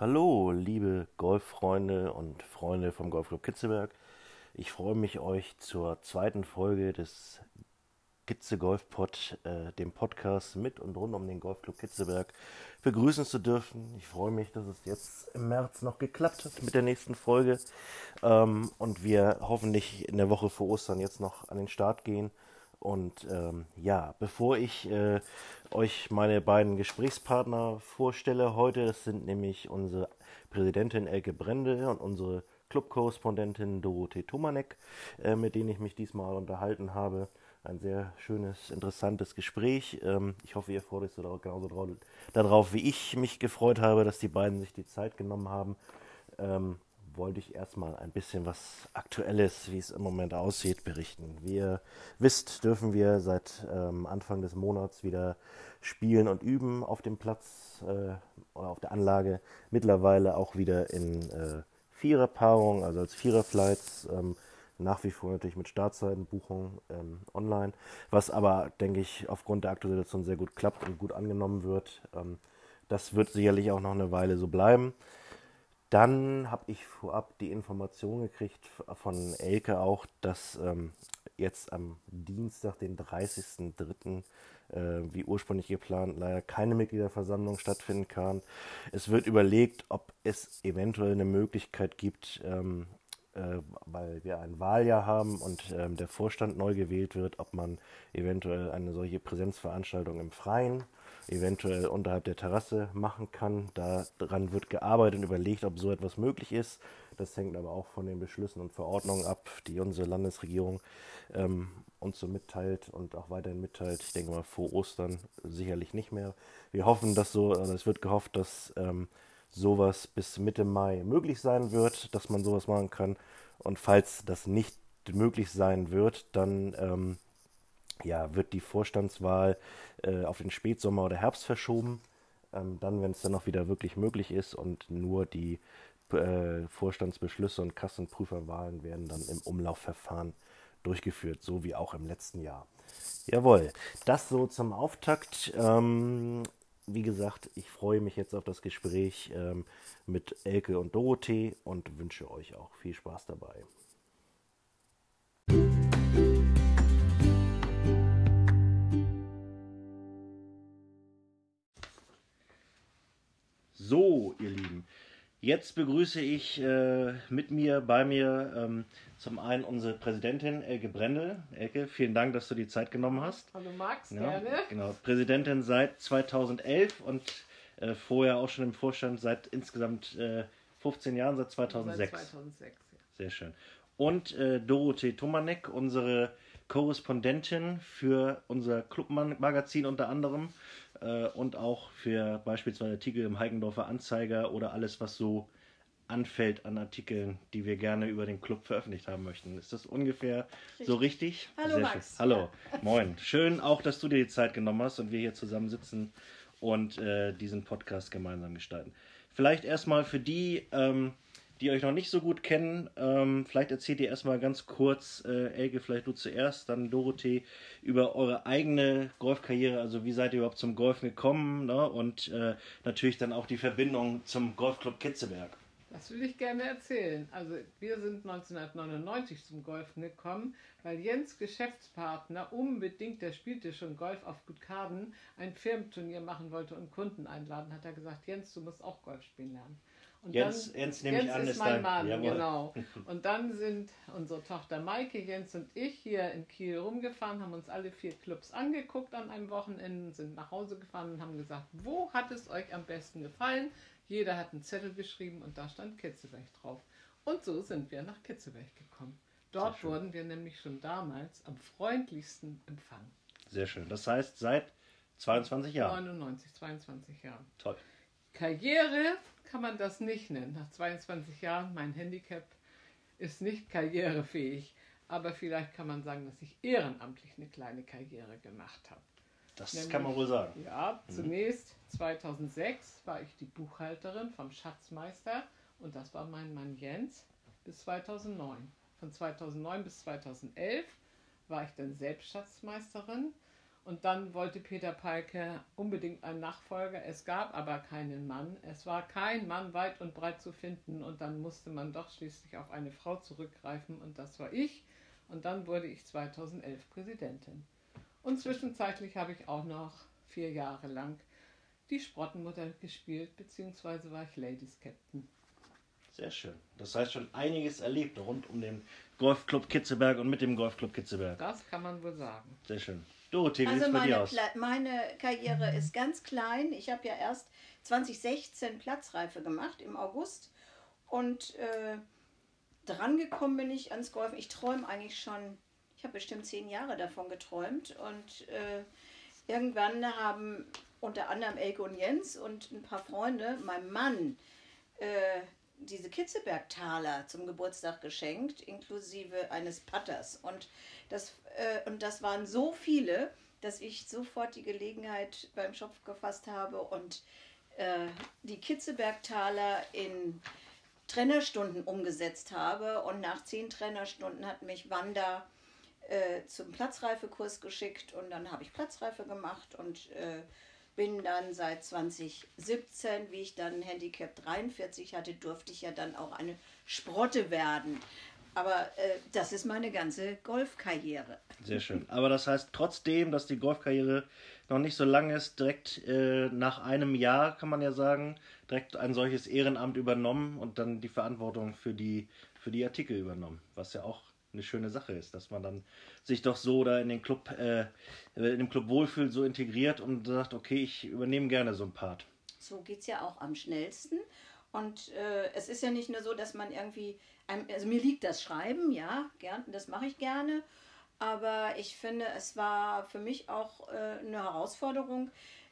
Hallo, liebe Golffreunde und Freunde vom Golfclub Kitzeberg. Ich freue mich, euch zur zweiten Folge des Kitze Golf Pod, äh, dem Podcast mit und rund um den Golfclub Kitzeberg, begrüßen zu dürfen. Ich freue mich, dass es jetzt im März noch geklappt hat mit der nächsten Folge ähm, und wir hoffentlich in der Woche vor Ostern jetzt noch an den Start gehen. Und ähm, ja, bevor ich äh, euch meine beiden Gesprächspartner vorstelle heute, das sind nämlich unsere Präsidentin Elke Brende und unsere Clubkorrespondentin Dorothee Tomanek, äh, mit denen ich mich diesmal unterhalten habe. Ein sehr schönes, interessantes Gespräch. Ähm, ich hoffe, ihr freut euch so genauso darauf, wie ich mich gefreut habe, dass die beiden sich die Zeit genommen haben. Ähm, wollte ich erstmal ein bisschen was Aktuelles, wie es im Moment aussieht, berichten. Wie ihr wisst, dürfen wir seit ähm, Anfang des Monats wieder spielen und üben auf dem Platz äh, oder auf der Anlage. Mittlerweile auch wieder in äh, Viererpaarung, also als Viererflights. Ähm, nach wie vor natürlich mit Startzeitenbuchung ähm, online, was aber, denke ich, aufgrund der aktuellen Situation sehr gut klappt und gut angenommen wird. Ähm, das wird sicherlich auch noch eine Weile so bleiben. Dann habe ich vorab die Information gekriegt von Elke auch, dass ähm, jetzt am Dienstag, den 30.03., äh, wie ursprünglich geplant, leider keine Mitgliederversammlung stattfinden kann. Es wird überlegt, ob es eventuell eine Möglichkeit gibt, ähm, äh, weil wir ein Wahljahr haben und ähm, der Vorstand neu gewählt wird, ob man eventuell eine solche Präsenzveranstaltung im Freien eventuell unterhalb der Terrasse machen kann. Daran wird gearbeitet und überlegt, ob so etwas möglich ist. Das hängt aber auch von den Beschlüssen und Verordnungen ab, die unsere Landesregierung ähm, uns so mitteilt und auch weiterhin mitteilt. Ich denke mal vor Ostern sicherlich nicht mehr. Wir hoffen, dass so, also es wird gehofft, dass ähm, sowas bis Mitte Mai möglich sein wird, dass man sowas machen kann. Und falls das nicht möglich sein wird, dann ähm, ja, wird die Vorstandswahl äh, auf den Spätsommer oder Herbst verschoben. Ähm, dann, wenn es dann auch wieder wirklich möglich ist und nur die äh, Vorstandsbeschlüsse und Kassenprüferwahlen werden dann im Umlaufverfahren durchgeführt, so wie auch im letzten Jahr. Jawohl, das so zum Auftakt. Ähm, wie gesagt, ich freue mich jetzt auf das Gespräch ähm, mit Elke und Dorothee und wünsche euch auch viel Spaß dabei. So, ihr Lieben, jetzt begrüße ich äh, mit mir, bei mir ähm, zum einen unsere Präsidentin Elke Brendel. Elke, vielen Dank, dass du die Zeit genommen hast. Hallo Max, ja, gerne. Genau, Präsidentin seit 2011 und äh, vorher auch schon im Vorstand seit insgesamt äh, 15 Jahren, seit 2006. Seit 2006, ja. Sehr schön. Und äh, Dorothee Tomanek, unsere Korrespondentin für unser Clubmagazin unter anderem äh, und auch für beispielsweise Artikel im Heigendorfer Anzeiger oder alles, was so anfällt an Artikeln, die wir gerne über den Club veröffentlicht haben möchten. Ist das ungefähr richtig. so richtig? Hallo Sehr Max. Schön. Hallo, ja. moin. Schön auch, dass du dir die Zeit genommen hast und wir hier zusammen sitzen und äh, diesen Podcast gemeinsam gestalten. Vielleicht erstmal für die, ähm, die euch noch nicht so gut kennen, ähm, vielleicht erzählt ihr erstmal ganz kurz, äh, Elke, vielleicht du zuerst, dann Dorothee, über eure eigene Golfkarriere, also wie seid ihr überhaupt zum Golfen gekommen ne? und äh, natürlich dann auch die Verbindung zum Golfclub Kitzeberg. Das will ich gerne erzählen. Also wir sind 1999 zum Golfen gekommen, weil Jens Geschäftspartner unbedingt, der spielte schon Golf auf Gutkaden, ein Firmenturnier machen wollte und Kunden einladen, hat er gesagt, Jens, du musst auch Golf spielen lernen. Und Jens, dann, Jens, nehme Jens ich an, ist, ist mein Mann, jawohl. genau. Und dann sind unsere Tochter Maike, Jens und ich hier in Kiel rumgefahren, haben uns alle vier Clubs angeguckt an einem Wochenende, sind nach Hause gefahren und haben gesagt, wo hat es euch am besten gefallen? Jeder hat einen Zettel geschrieben und da stand Kitzeberg drauf. Und so sind wir nach Kitzeberg gekommen. Dort wurden wir nämlich schon damals am freundlichsten empfangen. Sehr schön. Das heißt, seit 22 Jahren. 99, 22 Jahren. Toll. Karriere kann man das nicht nennen. Nach 22 Jahren, mein Handicap ist nicht karrierefähig. Aber vielleicht kann man sagen, dass ich ehrenamtlich eine kleine Karriere gemacht habe. Das Nämlich, kann man wohl sagen. Ja, zunächst 2006 war ich die Buchhalterin vom Schatzmeister und das war mein Mann Jens bis 2009. Von 2009 bis 2011 war ich dann selbst Schatzmeisterin Und dann wollte Peter Peike unbedingt einen Nachfolger. Es gab aber keinen Mann. Es war kein Mann weit und breit zu finden. Und dann musste man doch schließlich auf eine Frau zurückgreifen. Und das war ich. Und dann wurde ich 2011 Präsidentin. Und zwischenzeitlich habe ich auch noch vier Jahre lang die Sprottenmutter gespielt, beziehungsweise war ich Ladies Captain. Sehr schön. Das heißt schon einiges erlebt rund um den Golfclub Kitzeberg und mit dem Golfclub Kitzeberg. Das kann man wohl sagen. Sehr schön. Dorothee, wie Also sieht's bei dir meine, aus? Pla- meine Karriere ist ganz klein. Ich habe ja erst 2016 Platzreife gemacht im August und äh, drangekommen bin ich ans Golfen. Ich träume eigentlich schon, ich habe bestimmt zehn Jahre davon geträumt und äh, irgendwann haben unter anderem Elke und Jens und ein paar Freunde meinem Mann äh, diese Kitzeberg-Taler zum Geburtstag geschenkt, inklusive eines Patters. Und das, äh, und das waren so viele, dass ich sofort die Gelegenheit beim Schopf gefasst habe und äh, die Kitzeberg-Taler in Trennerstunden umgesetzt habe. Und nach zehn Trennerstunden hat mich Wanda äh, zum Platzreifekurs geschickt und dann habe ich Platzreife gemacht und äh, bin dann seit 2017, wie ich dann Handicap 43 hatte, durfte ich ja dann auch eine Sprotte werden. Aber äh, das ist meine ganze Golfkarriere. Sehr schön. Aber das heißt trotzdem, dass die Golfkarriere noch nicht so lang ist, direkt äh, nach einem Jahr, kann man ja sagen, direkt ein solches Ehrenamt übernommen und dann die Verantwortung für die, für die Artikel übernommen. Was ja auch eine schöne Sache ist, dass man dann sich doch so da in den Club, äh, in dem Club wohlfühlt, so integriert und sagt, okay, ich übernehme gerne so ein Part. So geht es ja auch am schnellsten. Und äh, es ist ja nicht nur so, dass man irgendwie, also mir liegt das Schreiben, ja, gern, das mache ich gerne. Aber ich finde, es war für mich auch äh, eine Herausforderung,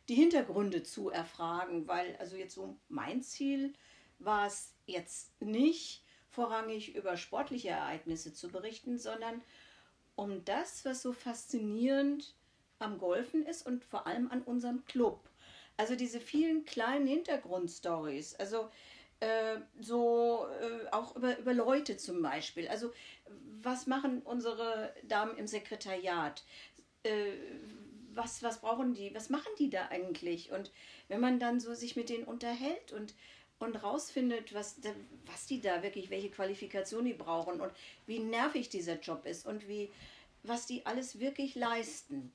die Hintergründe zu erfragen, weil also jetzt so mein Ziel war es jetzt nicht vorrangig über sportliche Ereignisse zu berichten, sondern um das, was so faszinierend am Golfen ist und vor allem an unserem Club. Also diese vielen kleinen Hintergrundstories, also äh, so äh, auch über, über Leute zum Beispiel. Also was machen unsere Damen im Sekretariat? Äh, was, was brauchen die? Was machen die da eigentlich? Und wenn man dann so sich mit denen unterhält und und rausfindet, was, was die da wirklich, welche Qualifikation die brauchen und wie nervig dieser Job ist und wie, was die alles wirklich leisten,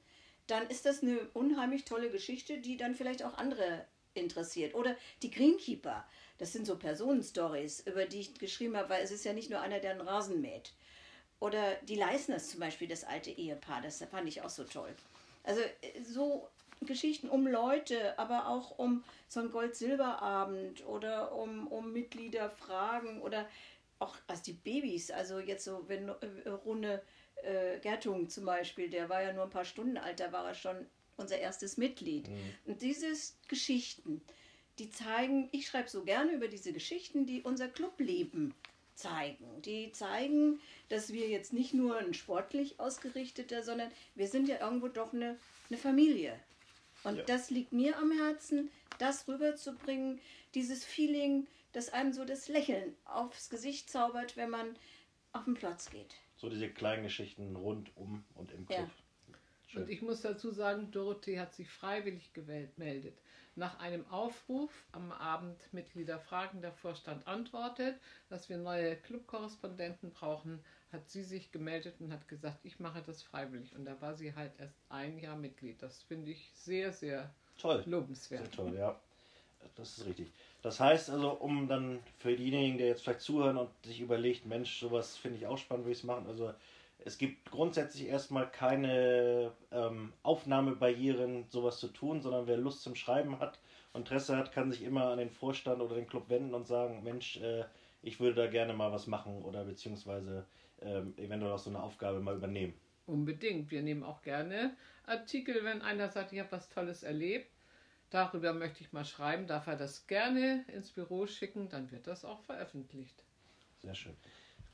dann ist das eine unheimlich tolle Geschichte, die dann vielleicht auch andere interessiert. Oder die Greenkeeper, das sind so Personenstories, über die ich geschrieben habe, weil es ist ja nicht nur einer, der einen Rasen mäht. Oder die Leisners zum Beispiel, das alte Ehepaar, das fand ich auch so toll. Also äh, so Geschichten um Leute, aber auch um so einen Gold-Silber-Abend oder um, um Mitgliederfragen oder auch also die Babys. Also jetzt so, wenn äh, Rune äh, Gertung zum Beispiel, der war ja nur ein paar Stunden alt, da war er schon unser erstes Mitglied. Und diese Geschichten, die zeigen, ich schreibe so gerne über diese Geschichten, die unser Clubleben zeigen. Die zeigen, dass wir jetzt nicht nur ein sportlich ausgerichteter, sondern wir sind ja irgendwo doch eine, eine Familie. Und Ja. das liegt mir am Herzen, das rüberzubringen, dieses Feeling, das einem so das Lächeln aufs Gesicht zaubert, wenn man auf den Platz geht. So diese kleinen Geschichten rund um und im Club. Ja. Und ich muss dazu sagen, Dorothee hat sich freiwillig gemeldet. Nach einem Aufruf am Abend Mitglieder fragen, der Vorstand antwortet, dass wir neue Clubkorrespondenten brauchen, hat sie sich gemeldet und hat gesagt, ich mache das freiwillig. Und da war sie halt erst ein Jahr Mitglied. Das finde ich sehr, sehr Toll. lobenswert. Sehr toll, ja. Das ist richtig. Das heißt also, um dann für diejenigen, die jetzt vielleicht zuhören und sich überlegt, Mensch, sowas finde ich auch spannend, will ich es machen. Also es gibt grundsätzlich erstmal keine ähm, Aufnahmebarrieren, sowas zu tun, sondern wer Lust zum Schreiben hat und Interesse hat, kann sich immer an den Vorstand oder den Club wenden und sagen, Mensch, äh, ich würde da gerne mal was machen oder beziehungsweise ähm, eventuell auch so eine Aufgabe mal übernehmen. Unbedingt. Wir nehmen auch gerne Artikel, wenn einer sagt, ich habe was Tolles erlebt. Darüber möchte ich mal schreiben, darf er das gerne ins Büro schicken, dann wird das auch veröffentlicht. Sehr schön.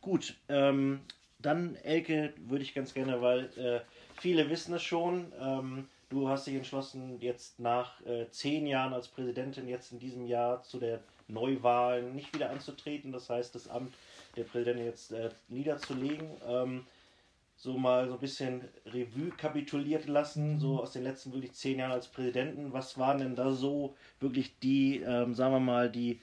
Gut, ähm, dann Elke würde ich ganz gerne, weil äh, viele wissen es schon. Ähm, du hast dich entschlossen, jetzt nach äh, zehn Jahren als Präsidentin, jetzt in diesem Jahr zu der Neuwahl nicht wieder anzutreten. Das heißt, das Amt der Präsidentin jetzt äh, niederzulegen. Ähm, so mal so ein bisschen Revue kapituliert lassen, so aus den letzten wirklich zehn Jahren als Präsidenten. Was waren denn da so wirklich die, ähm, sagen wir mal, die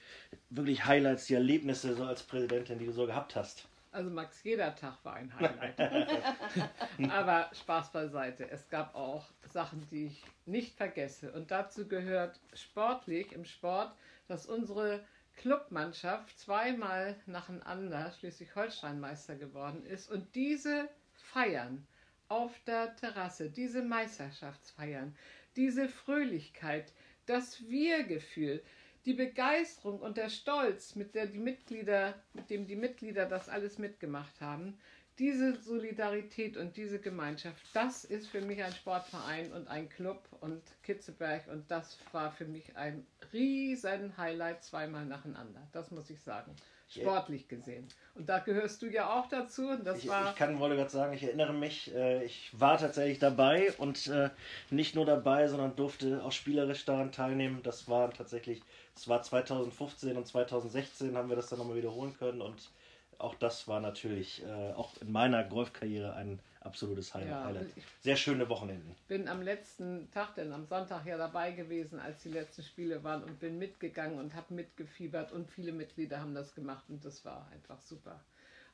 wirklich Highlights, die Erlebnisse so als Präsidentin, die du so gehabt hast? Also Max, jeder Tag war ein Highlight. Aber Spaß beiseite. Es gab auch Sachen, die ich nicht vergesse. Und dazu gehört sportlich im Sport, dass unsere Clubmannschaft zweimal nacheinander Schleswig-Holstein Meister geworden ist. Und diese Feiern auf der Terrasse, diese Meisterschaftsfeiern, diese Fröhlichkeit, das Wir-Gefühl, die Begeisterung und der Stolz, mit der die Mitglieder, mit dem die Mitglieder das alles mitgemacht haben, diese Solidarität und diese Gemeinschaft, das ist für mich ein Sportverein und ein Club und Kitzeberg und das war für mich ein riesen Highlight zweimal nacheinander. Das muss ich sagen sportlich gesehen. Und da gehörst du ja auch dazu. Und das ich, war ich kann, wollte gerade sagen, ich erinnere mich, äh, ich war tatsächlich dabei und äh, nicht nur dabei, sondern durfte auch spielerisch daran teilnehmen. Das war tatsächlich, es war 2015 und 2016 haben wir das dann nochmal wiederholen können und auch das war natürlich äh, auch in meiner Golfkarriere ein absolutes Highlight. Ja, Sehr schöne Wochenenden. Bin am letzten Tag, denn am Sonntag ja dabei gewesen, als die letzten Spiele waren und bin mitgegangen und habe mitgefiebert und viele Mitglieder haben das gemacht und das war einfach super.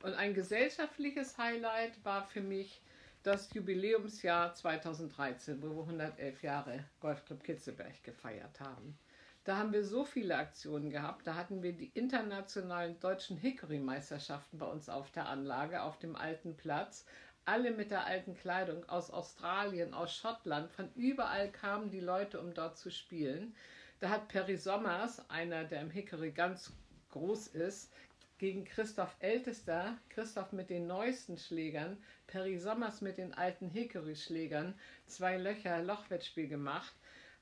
Und ein gesellschaftliches Highlight war für mich das Jubiläumsjahr 2013, wo wir 111 Jahre Golfclub Kitzelberg gefeiert haben. Da haben wir so viele Aktionen gehabt. Da hatten wir die internationalen deutschen Hickory-Meisterschaften bei uns auf der Anlage, auf dem alten Platz alle mit der alten Kleidung aus Australien, aus Schottland, von überall kamen die Leute, um dort zu spielen. Da hat Perry Sommers, einer, der im Hickory ganz groß ist, gegen Christoph Ältester, Christoph mit den neuesten Schlägern, Perry Sommers mit den alten Hickory-Schlägern, zwei Löcher Lochwettspiel gemacht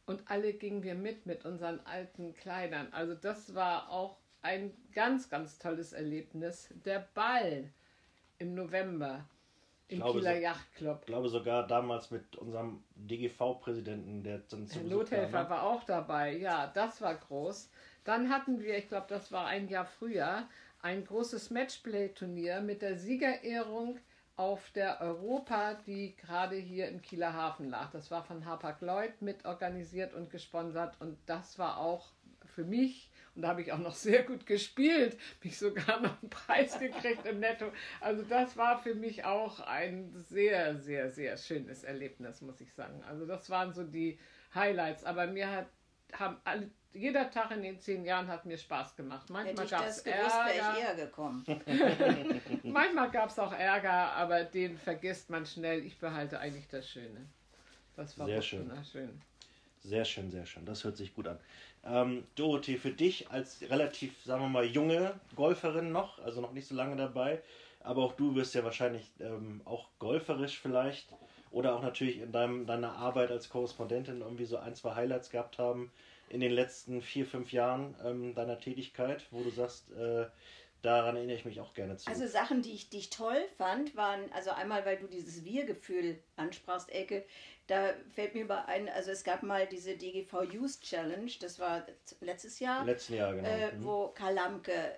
und alle gingen wir mit mit unseren alten Kleidern. Also das war auch ein ganz, ganz tolles Erlebnis. Der Ball im November im glaube, Kieler Yachtclub. Ich glaube sogar damals mit unserem DGV-Präsidenten, der dann zum Nothelfer ne? war auch dabei. Ja, das war groß. Dann hatten wir, ich glaube, das war ein Jahr früher, ein großes Matchplay-Turnier mit der Siegerehrung auf der Europa, die gerade hier im Kieler Hafen lag. Das war von Hapag Lloyd mitorganisiert und gesponsert und das war auch für mich und da habe ich auch noch sehr gut gespielt, mich sogar noch einen Preis gekriegt im Netto. Also das war für mich auch ein sehr, sehr, sehr schönes Erlebnis, muss ich sagen. Also das waren so die Highlights. Aber mir hat, haben alle, jeder Tag in den zehn Jahren hat mir Spaß gemacht. Manchmal gab es Ärger. eher gekommen. Manchmal gab es auch Ärger, aber den vergisst man schnell. Ich behalte eigentlich das Schöne. Das war sehr schön. schön. Sehr schön, sehr schön. Das hört sich gut an. Ähm, Dorothee, für dich als relativ, sagen wir mal, junge Golferin noch, also noch nicht so lange dabei, aber auch du wirst ja wahrscheinlich ähm, auch golferisch vielleicht oder auch natürlich in deinem, deiner Arbeit als Korrespondentin irgendwie so ein, zwei Highlights gehabt haben in den letzten vier, fünf Jahren ähm, deiner Tätigkeit, wo du sagst, äh, daran erinnere ich mich auch gerne zu. Also Sachen, die ich, die ich toll fand, waren, also einmal, weil du dieses Wir-Gefühl ansprachst, Ecke, da fällt mir über ein, also es gab mal diese DGV Youth Challenge, das war letztes Jahr. Letzten Jahr, genau. Äh, mhm. Wo Karl Lamke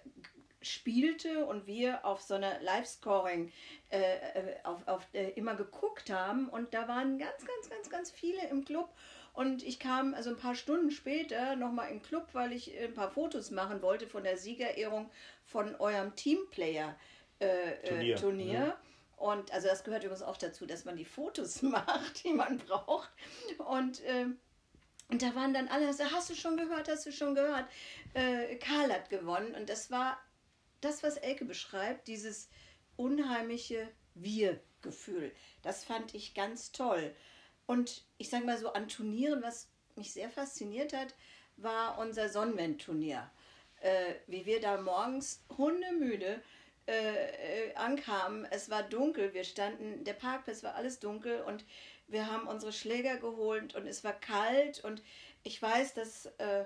spielte und wir auf so einer Live-Scoring äh, äh, auf, auf, äh, immer geguckt haben und da waren ganz, ganz, ganz, ganz viele im Club und ich kam also ein paar Stunden später nochmal im Club, weil ich ein paar Fotos machen wollte von der Siegerehrung von eurem Teamplayer-Turnier. Äh, Turnier. Turnier. Ja. Und also das gehört übrigens auch dazu, dass man die Fotos macht, die man braucht. Und, äh, und da waren dann alle, hast du schon gehört, hast du schon gehört? Äh, Karl hat gewonnen. Und das war das, was Elke beschreibt, dieses unheimliche Wir-Gefühl. Das fand ich ganz toll. Und ich sage mal so, an Turnieren, was mich sehr fasziniert hat, war unser Sonnenwend-Turnier. Äh, wie wir da morgens hundemüde äh, äh, ankamen, es war dunkel, wir standen, der Parkplatz war alles dunkel und wir haben unsere Schläger geholt und es war kalt und ich weiß, dass äh,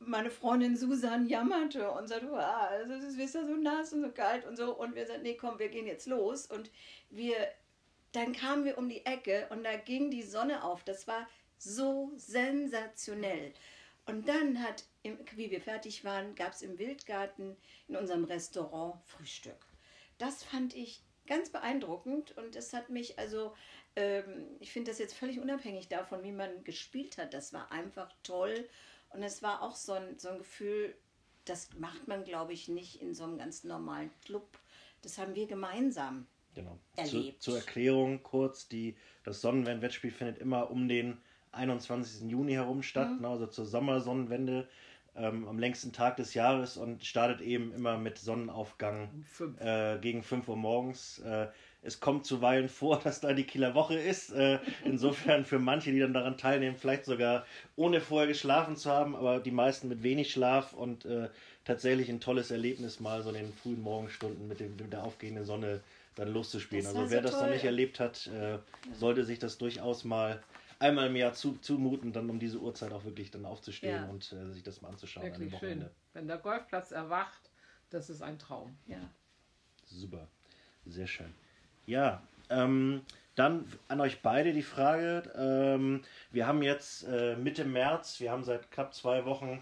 meine Freundin Susan jammerte und sagte, ah, also es ist ja so nass und so kalt und so und wir sagten, nee, komm, wir gehen jetzt los und wir, dann kamen wir um die Ecke und da ging die Sonne auf, das war so sensationell. Und dann hat, wie wir fertig waren, gab es im Wildgarten in unserem Restaurant Frühstück. Das fand ich ganz beeindruckend und es hat mich also, ähm, ich finde das jetzt völlig unabhängig davon, wie man gespielt hat. Das war einfach toll und es war auch so ein, so ein Gefühl, das macht man, glaube ich, nicht in so einem ganz normalen Club. Das haben wir gemeinsam Genau. erlebt. Zu, zur Erklärung kurz, die, das Sonnenwende-Wettspiel findet immer um den 21. Juni herum statt, Mhm. ne, also zur Sommersonnenwende ähm, am längsten Tag des Jahres und startet eben immer mit Sonnenaufgang Um fünf. äh, gegen 5 Uhr morgens. Äh, es kommt zuweilen vor, dass da die Kieler Woche ist. Äh, insofern für manche, die dann daran teilnehmen, vielleicht sogar ohne vorher geschlafen zu haben, aber die meisten mit wenig Schlaf und äh, tatsächlich ein tolles Erlebnis, mal so in den frühen Morgenstunden mit, dem, mit der aufgehenden Sonne dann loszuspielen. Also wer so das noch toll. nicht erlebt hat, äh, sollte sich das durchaus mal einmal im Jahr zu, zumuten, dann um diese Uhrzeit auch wirklich dann aufzustehen Ja. und sich das mal anzuschauen an Wirklich dem schön. Wochenende. Wenn der Golfplatz erwacht, das ist ein Traum. Ja. Super, sehr schön. Ja, ähm, dann an euch beide die Frage. Ähm, wir haben jetzt äh, Mitte März, wir haben seit knapp zwei Wochen,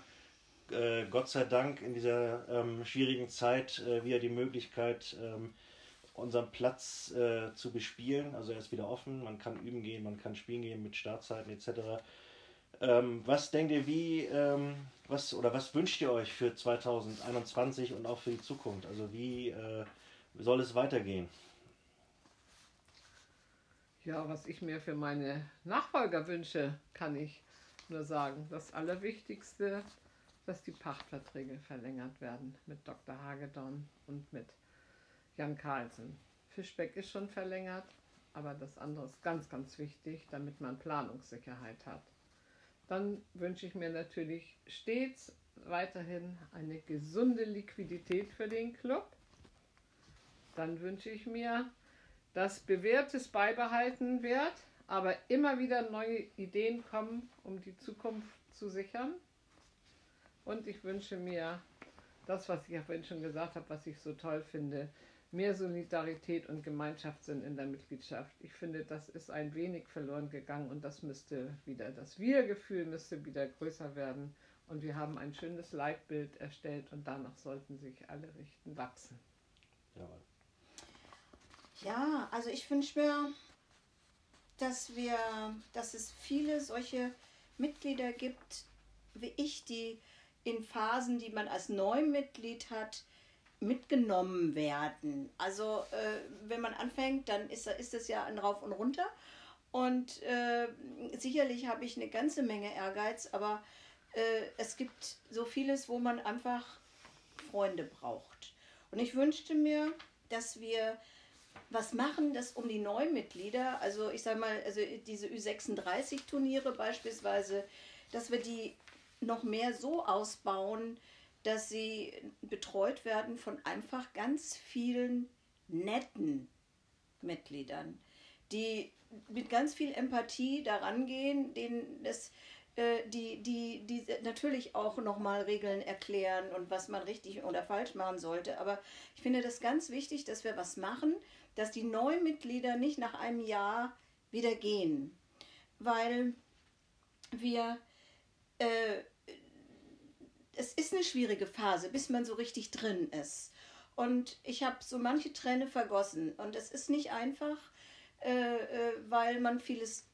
äh, Gott sei Dank, in dieser ähm, schwierigen Zeit äh, wieder die Möglichkeit, ähm, unseren Platz äh, zu bespielen. Also er ist wieder offen, man kann üben gehen, man kann spielen gehen mit Startzeiten etc. Ähm, was denkt ihr, wie, ähm, was oder was wünscht ihr euch für 2021 und auch für die Zukunft? Also wie äh, soll es weitergehen? Ja, was ich mir für meine Nachfolger wünsche, kann ich nur sagen. Das Allerwichtigste, dass die Pachtverträge verlängert werden mit Dr. Hagedorn und mit Jan Carlsen. Fischbeck ist schon verlängert, aber das andere ist ganz, ganz wichtig, damit man Planungssicherheit hat. Dann wünsche ich mir natürlich stets weiterhin eine gesunde Liquidität für den Club. Dann wünsche ich mir, dass Bewährtes beibehalten wird, aber immer wieder neue Ideen kommen, um die Zukunft zu sichern. Und ich wünsche mir das, was ich ja vorhin schon gesagt habe, was ich so toll finde, mehr Solidarität und Gemeinschaftssinn in der Mitgliedschaft. Ich finde, das ist ein wenig verloren gegangen und das müsste wieder, das Wir-Gefühl müsste wieder größer werden. Und wir haben ein schönes Leitbild erstellt und danach sollten sich alle richten, wachsen. Jawohl. Ja, also ich wünsche mir, dass wir, dass es viele solche Mitglieder gibt, wie ich, die in Phasen, die man als Neumitglied hat, mitgenommen werden. Also äh, wenn man anfängt, dann ist, ist es ja ein Rauf und runter. Und äh, sicherlich habe ich eine ganze Menge Ehrgeiz, aber äh, es gibt so vieles, wo man einfach Freunde braucht. Und ich wünschte mir, dass wir was machen, das um die Neumitglieder, also ich sage mal, also diese Ü36-Turniere beispielsweise, dass wir die noch mehr so ausbauen, dass sie betreut werden von einfach ganz vielen netten Mitgliedern, die mit ganz viel Empathie daran gehen, denen das die, die, die natürlich auch nochmal Regeln erklären und was man richtig oder falsch machen sollte. Aber ich finde das ganz wichtig, dass wir was machen, dass die Neumitglieder nicht nach einem Jahr wieder gehen. Weil wir, äh, es ist eine schwierige Phase, bis man so richtig drin ist. Und ich habe so manche Träne vergossen. Und es ist nicht einfach, äh, äh, weil man vieles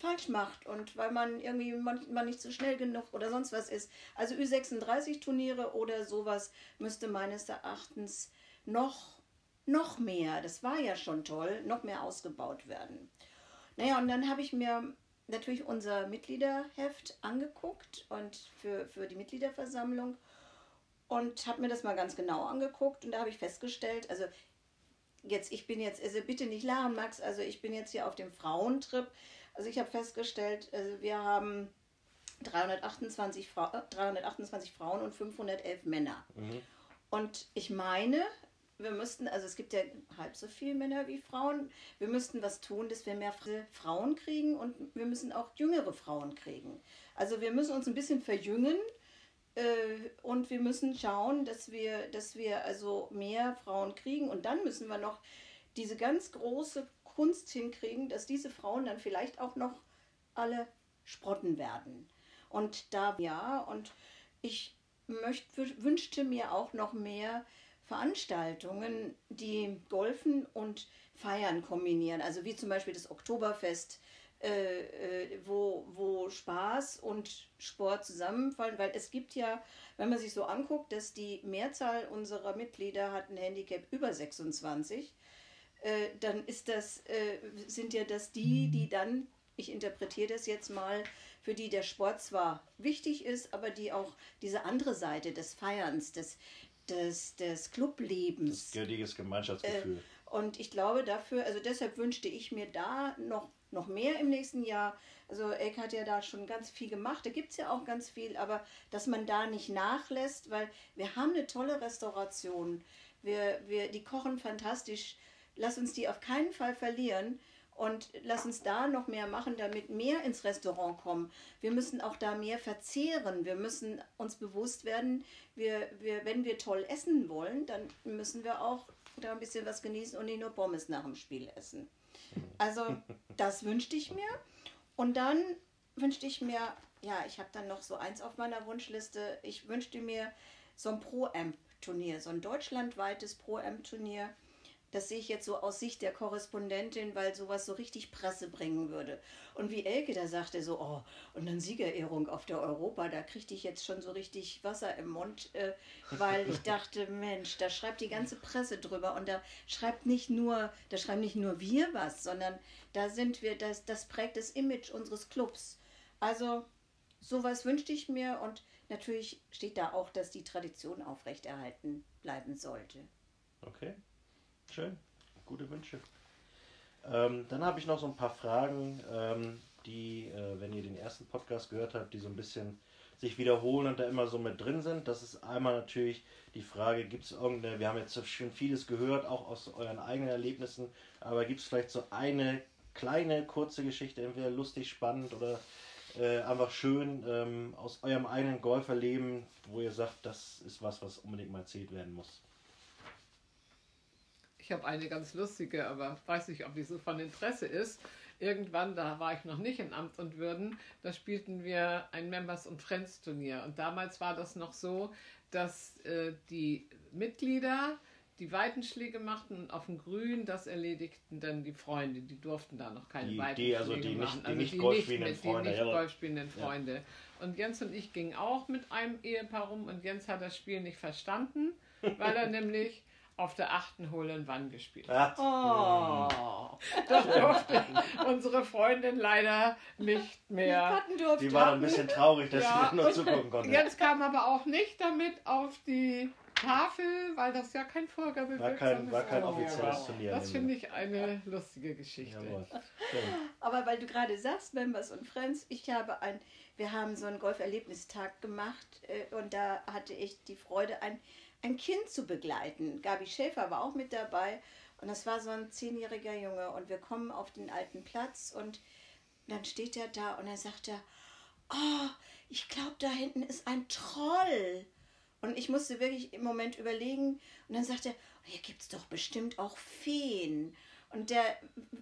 falsch macht und weil man irgendwie man, man nicht so schnell genug oder sonst was ist. Also Ü36-Turniere oder sowas müsste meines Erachtens noch, noch mehr, das war ja schon toll, noch mehr ausgebaut werden. Naja, und dann habe ich mir natürlich unser Mitgliederheft angeguckt und für, für die Mitgliederversammlung und habe mir das mal ganz genau angeguckt und da habe ich festgestellt, also jetzt, ich bin jetzt, also bitte nicht lachen, Max, also ich bin jetzt hier auf dem Frauentrip. Also ich habe festgestellt, also wir haben 328, Fra äh, 328 Frauen und 511 Männer. Mhm. Und ich meine, wir müssten, also es gibt ja halb so viele Männer wie Frauen, wir müssten was tun, dass wir mehr Frauen kriegen und wir müssen auch jüngere Frauen kriegen. Also wir müssen uns ein bisschen verjüngen äh, und wir müssen schauen, dass wir, dass wir also mehr Frauen kriegen und dann müssen wir noch diese ganz große Kunst hinkriegen, dass diese Frauen dann vielleicht auch noch alle Sprotten werden. Und da ja, und ich möcht, wünschte mir auch noch mehr Veranstaltungen, die Golfen und Feiern kombinieren. Also wie zum Beispiel das Oktoberfest, äh, äh, wo, wo Spaß und Sport zusammenfallen, weil es gibt ja, wenn man sich so anguckt, dass die Mehrzahl unserer Mitglieder hat ein Handicap über 26, äh, dann ist das, äh, sind ja das die, die dann, ich interpretiere das jetzt mal, für die der Sport zwar wichtig ist, aber die auch diese andere Seite des Feierns, des, des, des Clublebens. Das gültiges Gemeinschaftsgefühl. Äh, und ich glaube dafür, also deshalb wünschte ich mir da noch, noch mehr im nächsten Jahr. Also Eck hat ja da schon ganz viel gemacht, da gibt es ja auch ganz viel, aber dass man da nicht nachlässt, weil wir haben eine tolle Restauration. Wir, wir, die kochen fantastisch. Lass uns die auf keinen Fall verlieren. Und lass uns da noch mehr machen, damit mehr ins Restaurant kommen. Wir müssen auch da mehr verzehren. Wir müssen uns bewusst werden, wir, wir, wenn wir toll essen wollen, dann müssen wir auch da ein bisschen was genießen und nicht nur Pommes nach dem Spiel essen. Also das wünschte ich mir. Und dann wünschte ich mir, ja, ich habe dann noch so eins auf meiner Wunschliste. Ich wünschte mir so ein Pro-Amp-Turnier, so ein deutschlandweites Pro-Amp-Turnier das sehe ich jetzt so aus Sicht der Korrespondentin, weil sowas so richtig Presse bringen würde. Und wie Elke da sagte, so, oh, und dann Siegerehrung auf der Europa, da kriegte ich jetzt schon so richtig Wasser im Mund, äh, weil ich dachte, Mensch, da schreibt die ganze Presse drüber und da schreibt nicht nur, da schreiben nicht nur wir was, sondern da sind wir, das, das prägt das Image unseres Clubs. Also sowas wünschte ich mir und natürlich steht da auch, dass die Tradition aufrechterhalten bleiben sollte. Okay. Schön, gute Wünsche. Ähm, dann habe ich noch so ein paar Fragen, ähm, die, äh, wenn ihr den ersten Podcast gehört habt, die so ein bisschen sich wiederholen und da immer so mit drin sind. Das ist einmal natürlich die Frage, gibt es irgendeine, wir haben jetzt schon vieles gehört, auch aus euren eigenen Erlebnissen, aber gibt es vielleicht so eine kleine, kurze Geschichte, entweder lustig, spannend oder äh, einfach schön ähm, aus eurem eigenen Golferleben, wo ihr sagt, das ist was, was unbedingt mal erzählt werden muss? Ich habe eine ganz lustige, aber weiß nicht, ob die so von Interesse ist. Irgendwann, da war ich noch nicht in Amt und Würden, da spielten wir ein Members- und Friends-Turnier. Und damals war das noch so, dass äh, die Mitglieder die Weitenschläge machten und auf dem Grün, das erledigten dann die Freunde. Die durften da noch keine die, Weitenschläge die, also die machen. Nicht, die also nicht golfspielenden Freunde. Die nicht golfspielenden Freunde. Und Jens und ich gingen auch mit einem Ehepaar rum und Jens hat das Spiel nicht verstanden, weil er nämlich auf der achten Hole in Wann gespielt. Ah. Oh, das durfte unsere Freundin leider nicht mehr. Die war ein bisschen traurig, dass ja, sie nur zugucken konnte. Jetzt kam aber auch nicht damit auf die Tafel, weil das ja kein Vorgabe war. Kein, war kein offizielles Turnier. Das finde ich eine lustige Geschichte. aber weil du gerade sagst, Members und Friends, ich habe ein, wir haben so einen Golferlebnistag gemacht äh, und da hatte ich die Freude, ein ein Kind zu begleiten. Gabi Schäfer war auch mit dabei und das war so ein zehnjähriger Junge und wir kommen auf den alten Platz und dann steht er da und er sagt er, oh, ich glaube, da hinten ist ein Troll. Und ich musste wirklich im Moment überlegen und dann sagt er, hier gibt es doch bestimmt auch Feen. Und der,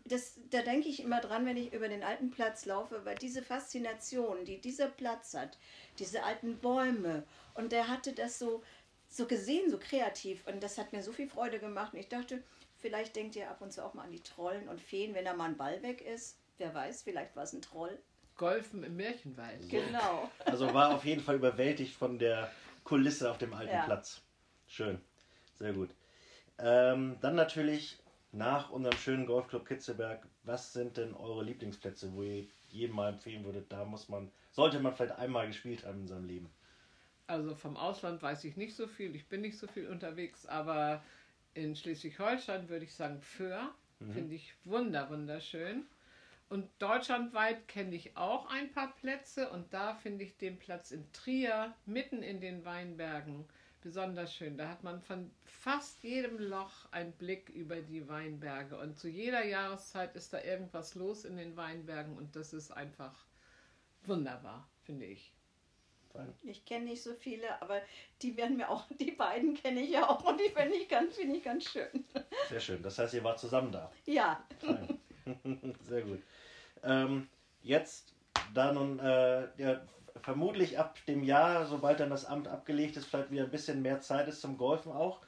das, da denke ich immer dran, wenn ich über den alten Platz laufe, weil diese Faszination, die dieser Platz hat, diese alten Bäume, und der hatte das so, so gesehen, so kreativ. Und das hat mir so viel Freude gemacht. Und ich dachte, vielleicht denkt ihr ab und zu auch mal an die Trollen und Feen, wenn da mal ein Ball weg ist. Wer weiß, vielleicht war es ein Troll. Golfen im Märchenwald. So. Genau. Also war auf jeden Fall überwältigt von der Kulisse auf dem alten ja. Platz. Schön. Sehr gut. Ähm, dann natürlich nach unserem schönen Golfclub Kitzelberg, was sind denn eure Lieblingsplätze, wo ihr jedem mal empfehlen würdet, da muss man, sollte man vielleicht einmal gespielt haben in seinem Leben? Also vom Ausland weiß ich nicht so viel, ich bin nicht so viel unterwegs, aber in Schleswig-Holstein würde ich sagen Föhr, mhm. finde ich wunder, wunderschön. Und deutschlandweit kenne ich auch ein paar Plätze und da finde ich den Platz in Trier, mitten in den Weinbergen, besonders schön. Da hat man von fast jedem Loch einen Blick über die Weinberge und zu jeder Jahreszeit ist da irgendwas los in den Weinbergen und das ist einfach wunderbar, finde ich. Ich kenne nicht so viele, aber die werden mir auch, die beiden kenne ich ja auch und die finde ich, ganz, ich ganz schön. Sehr schön. Das heißt, ihr wart zusammen da. Ja. Sehr gut. Ähm, jetzt, da nun äh, ja, vermutlich ab dem Jahr, sobald dann das Amt abgelegt ist, vielleicht wieder ein bisschen mehr Zeit ist zum Golfen auch.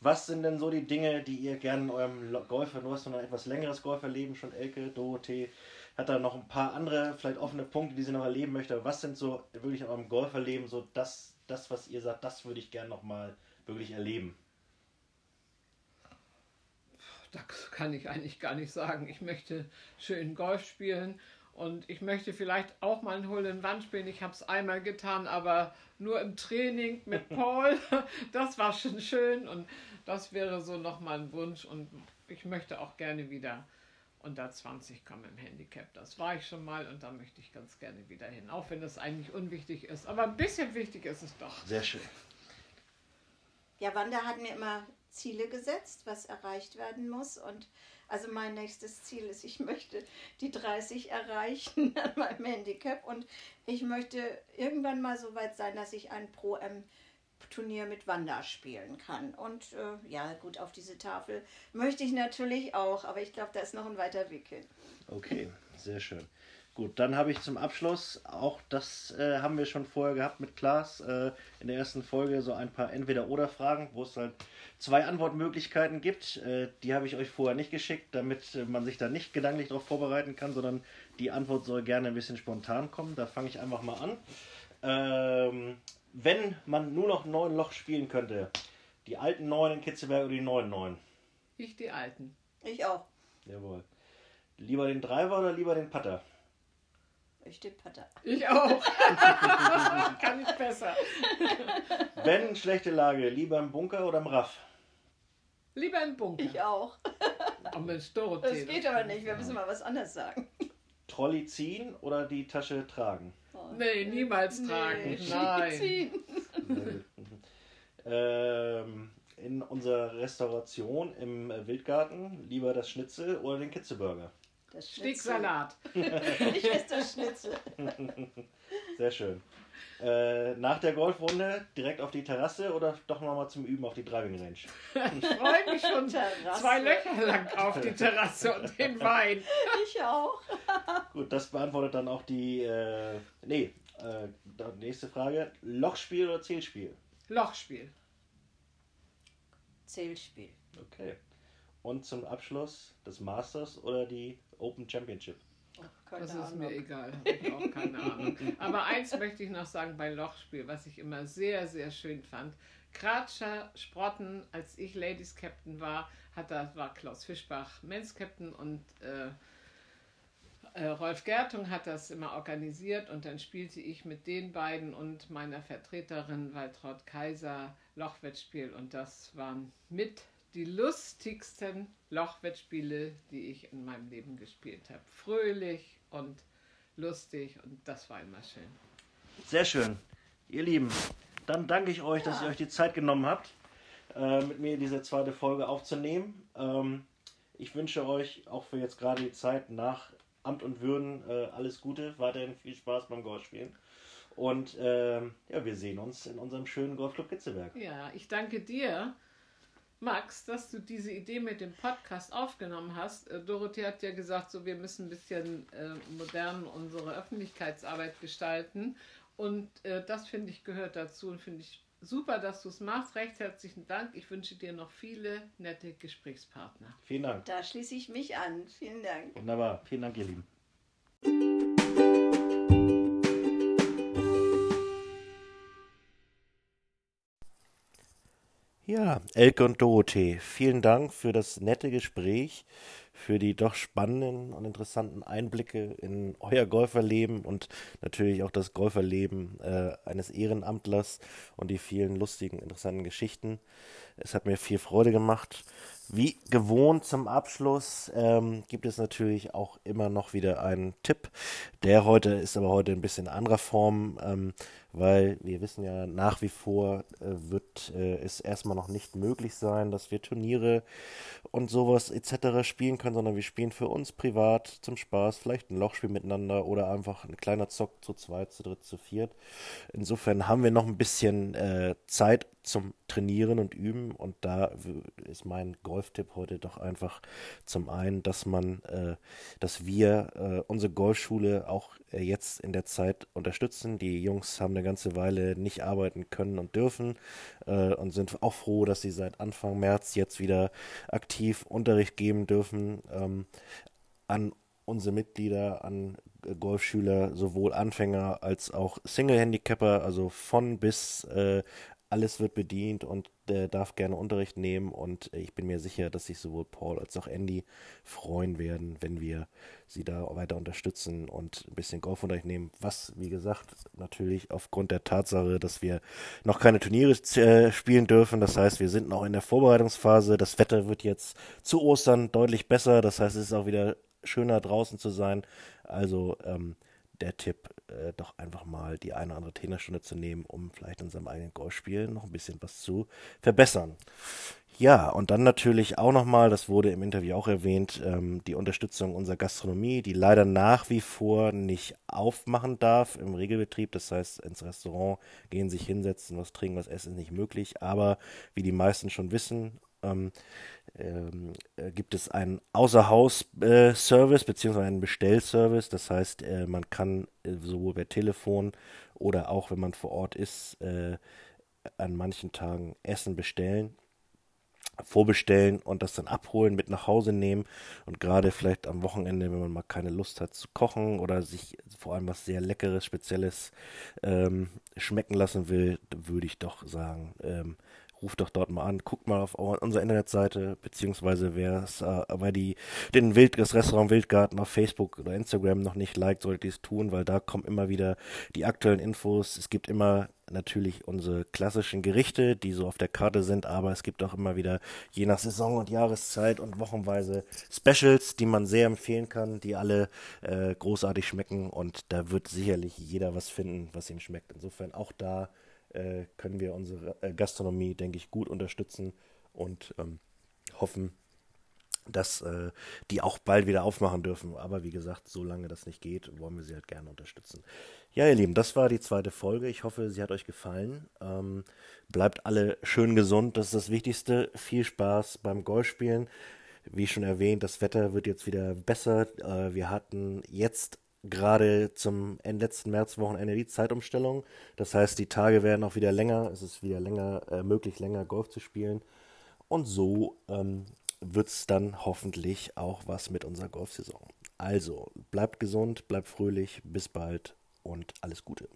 Was sind denn so die Dinge, die ihr gerne in eurem Golfer, du hast noch ein etwas längeres Golferleben schon, Elke, Dorothee, hat da noch ein paar andere, vielleicht offene Punkte, die sie noch erleben möchte. Was sind so wirklich in eurem Golferleben so das, das was ihr sagt, das würde ich gerne nochmal wirklich erleben? Das kann ich eigentlich gar nicht sagen. Ich möchte schön Golf spielen und ich möchte vielleicht auch mal ein Hole in Wand spielen. Ich habe es einmal getan, aber nur im Training mit Paul. Das war schon schön und das wäre so nochmal ein Wunsch. Und ich möchte auch gerne wieder unter 20 kommen im Handicap. Das war ich schon mal und da möchte ich ganz gerne wieder hin. Auch wenn das eigentlich unwichtig ist. Aber ein bisschen wichtig ist es doch. Sehr schön. Ja, Wanda hat mir immer Ziele gesetzt, was erreicht werden muss. Und also mein nächstes Ziel ist, ich möchte die 30 erreichen an meinem Handicap und ich möchte irgendwann mal so weit sein, dass ich ein Pro-M Turnier mit Wanda spielen kann. Und äh, ja, gut, auf diese Tafel möchte ich natürlich auch, aber ich glaube, da ist noch ein weiter Weg hin. Okay, sehr schön. Gut, dann habe ich zum Abschluss, auch das äh, haben wir schon vorher gehabt mit Klaas äh, in der ersten Folge, so ein paar Entweder-Oder-Fragen, wo es halt zwei Antwortmöglichkeiten gibt. Äh, die habe ich euch vorher nicht geschickt, damit äh, man sich da nicht gedanklich darauf vorbereiten kann, sondern die Antwort soll gerne ein bisschen spontan kommen. Da fange ich einfach mal an. Ähm, wenn man nur noch neun Loch spielen könnte, die alten neun in Kitzelberg oder die neuen neun? Ich die alten. Ich auch. Jawohl. Lieber den Driver oder lieber den Putter? Ich den Putter. Ich auch. Kann ich besser. Wenn schlechte Lage, lieber im Bunker oder im Raff? Lieber im Bunker. Ich auch. Oh Mensch, Dorothee. Das geht aber nicht. Wir müssen mal was anderes sagen. Trolley ziehen oder die Tasche tragen? Oh. Nee, niemals tragen. Nee, Nein. ziehen. ähm, in unserer Restauration im Wildgarten lieber das Schnitzel oder den Kitzelburger? Das Schnitzel. Sticksalat. Ich esse das Schnitzel. Sehr schön. Äh, nach der Golfrunde direkt auf die Terrasse oder doch nochmal zum Üben auf die Driving Range? Ich freue mich schon Terrasse. zwei Löcher lang auf die Terrasse und den Wein. Ich auch. Gut, das beantwortet dann auch die. Äh, nee, äh, nächste Frage. Lochspiel oder Zielspiel? Lochspiel. Zählspiel. Okay. Und zum Abschluss das Masters oder die Open Championship? Oh, keine Das ist Ahnung. mir egal, habe ich auch keine Ahnung. Aber eins möchte ich noch sagen bei Lochspiel, was ich immer sehr, sehr schön fand. Kratscher Sprotten, als ich Ladies Captain war, hat da war Klaus Fischbach Men's Captain und äh, äh, Rolf Gertung hat das immer organisiert und dann spielte ich mit den beiden und meiner Vertreterin Waltraud Kaiser Lochwettspiel und das waren mit die lustigsten Lochwettspiele, die ich in meinem Leben gespielt habe. Fröhlich und lustig und das war immer schön. Sehr schön. Ihr Lieben, dann danke ich euch, dass ihr euch die Zeit genommen habt, äh, mit mir diese zweite Folge aufzunehmen. Ähm, ich wünsche euch auch für jetzt gerade die Zeit nach Amt und Würden äh, alles Gute, weiterhin viel Spaß beim Golfspielen. Und ähm, ja, wir sehen uns in unserem schönen Golfclub Kitzelberg. Ja, ich danke dir, Max, dass du diese Idee mit dem Podcast aufgenommen hast. Äh, Dorothee hat ja gesagt, so wir müssen ein bisschen äh, modern unsere Öffentlichkeitsarbeit gestalten. Und äh, das finde ich gehört dazu und finde ich super, dass du es machst. Recht herzlichen Dank. Ich wünsche dir noch viele nette Gesprächspartner. Vielen Dank. Da schließe ich mich an. Vielen Dank. Wunderbar. Vielen Dank, ihr Lieben. Ja, Elke und Dorothee, vielen Dank für das nette Gespräch, für die doch spannenden und interessanten Einblicke in euer Golferleben und natürlich auch das Golferleben äh, eines Ehrenamtlers und die vielen lustigen, interessanten Geschichten. Es hat mir viel Freude gemacht. Wie gewohnt zum Abschluss ähm, gibt es natürlich auch immer noch wieder einen Tipp. Der heute ist aber heute ein bisschen anderer Form, ähm, weil wir wissen ja nach wie vor äh, wird äh, es erstmal noch nicht möglich sein, dass wir Turniere und sowas etc. spielen können, sondern wir spielen für uns privat zum Spaß, vielleicht ein Lochspiel miteinander oder einfach ein kleiner Zock zu zweit, zu dritt, zu viert. Insofern haben wir noch ein bisschen äh, Zeit zum Trainieren und Üben. Und da ist mein Golftipp heute doch einfach zum einen, dass man, äh, dass wir äh, unsere Golfschule auch äh, jetzt in der Zeit unterstützen. Die Jungs haben eine ganze Weile nicht arbeiten können und dürfen äh, und sind auch froh, dass sie seit Anfang März jetzt wieder aktiv Unterricht geben dürfen ähm, an unsere Mitglieder, an Golfschüler, sowohl Anfänger als auch Single-Handicapper, also von bis äh, alles wird bedient und äh, darf gerne Unterricht nehmen und ich bin mir sicher, dass sich sowohl Paul als auch Andy freuen werden, wenn wir sie da weiter unterstützen und ein bisschen Golfunterricht nehmen, was wie gesagt natürlich aufgrund der Tatsache, dass wir noch keine Turniere äh, spielen dürfen, das heißt, wir sind noch in der Vorbereitungsphase, das Wetter wird jetzt zu Ostern deutlich besser, das heißt, es ist auch wieder schöner draußen zu sein, also ähm, der Tipp, äh, doch einfach mal die eine oder andere Trainerstunde zu nehmen, um vielleicht in seinem eigenen Golfspiel noch ein bisschen was zu verbessern. Ja, und dann natürlich auch nochmal, das wurde im Interview auch erwähnt, ähm, die Unterstützung unserer Gastronomie, die leider nach wie vor nicht aufmachen darf im Regelbetrieb. Das heißt, ins Restaurant gehen, sich hinsetzen, was trinken, was essen ist nicht möglich. Aber wie die meisten schon wissen, ähm, ähm, äh, gibt es einen Außerhaus-Service äh, beziehungsweise einen Bestellservice. Das heißt, äh, man kann äh, sowohl per Telefon oder auch wenn man vor Ort ist, äh, an manchen Tagen Essen bestellen, vorbestellen und das dann abholen, mit nach Hause nehmen. Und gerade vielleicht am Wochenende, wenn man mal keine Lust hat zu kochen oder sich vor allem was sehr Leckeres, Spezielles ähm, schmecken lassen will, würde ich doch sagen, ähm, ruft doch dort mal an, guckt mal auf unsere Internetseite, beziehungsweise wer es, äh, wer die, den Wild, das Restaurant Wildgarten auf Facebook oder Instagram noch nicht liked, solltet ihr es tun, weil da kommen immer wieder die aktuellen Infos. Es gibt immer natürlich unsere klassischen Gerichte, die so auf der Karte sind, aber es gibt auch immer wieder je nach Saison und Jahreszeit und wochenweise Specials, die man sehr empfehlen kann, die alle äh, großartig schmecken und da wird sicherlich jeder was finden, was ihm schmeckt. Insofern auch da äh, können wir unsere äh, Gastronomie, denke ich, gut unterstützen und ähm, hoffen, dass äh, die auch bald wieder aufmachen dürfen. Aber wie gesagt, solange das nicht geht, wollen wir sie halt gerne unterstützen. Ja, ihr Lieben, das war die zweite Folge. Ich hoffe, sie hat euch gefallen. Ähm, bleibt alle schön gesund, das ist das Wichtigste. Viel Spaß beim Golfspielen. Wie schon erwähnt, das Wetter wird jetzt wieder besser. Äh, wir hatten jetzt gerade zum letzten Märzwochenende die Zeitumstellung. Das heißt, die Tage werden auch wieder länger. Es ist wieder länger äh, möglich, länger Golf zu spielen. Und so ähm, wird es dann hoffentlich auch was mit unserer Golfsaison. Also, bleibt gesund, bleibt fröhlich, bis bald und alles Gute.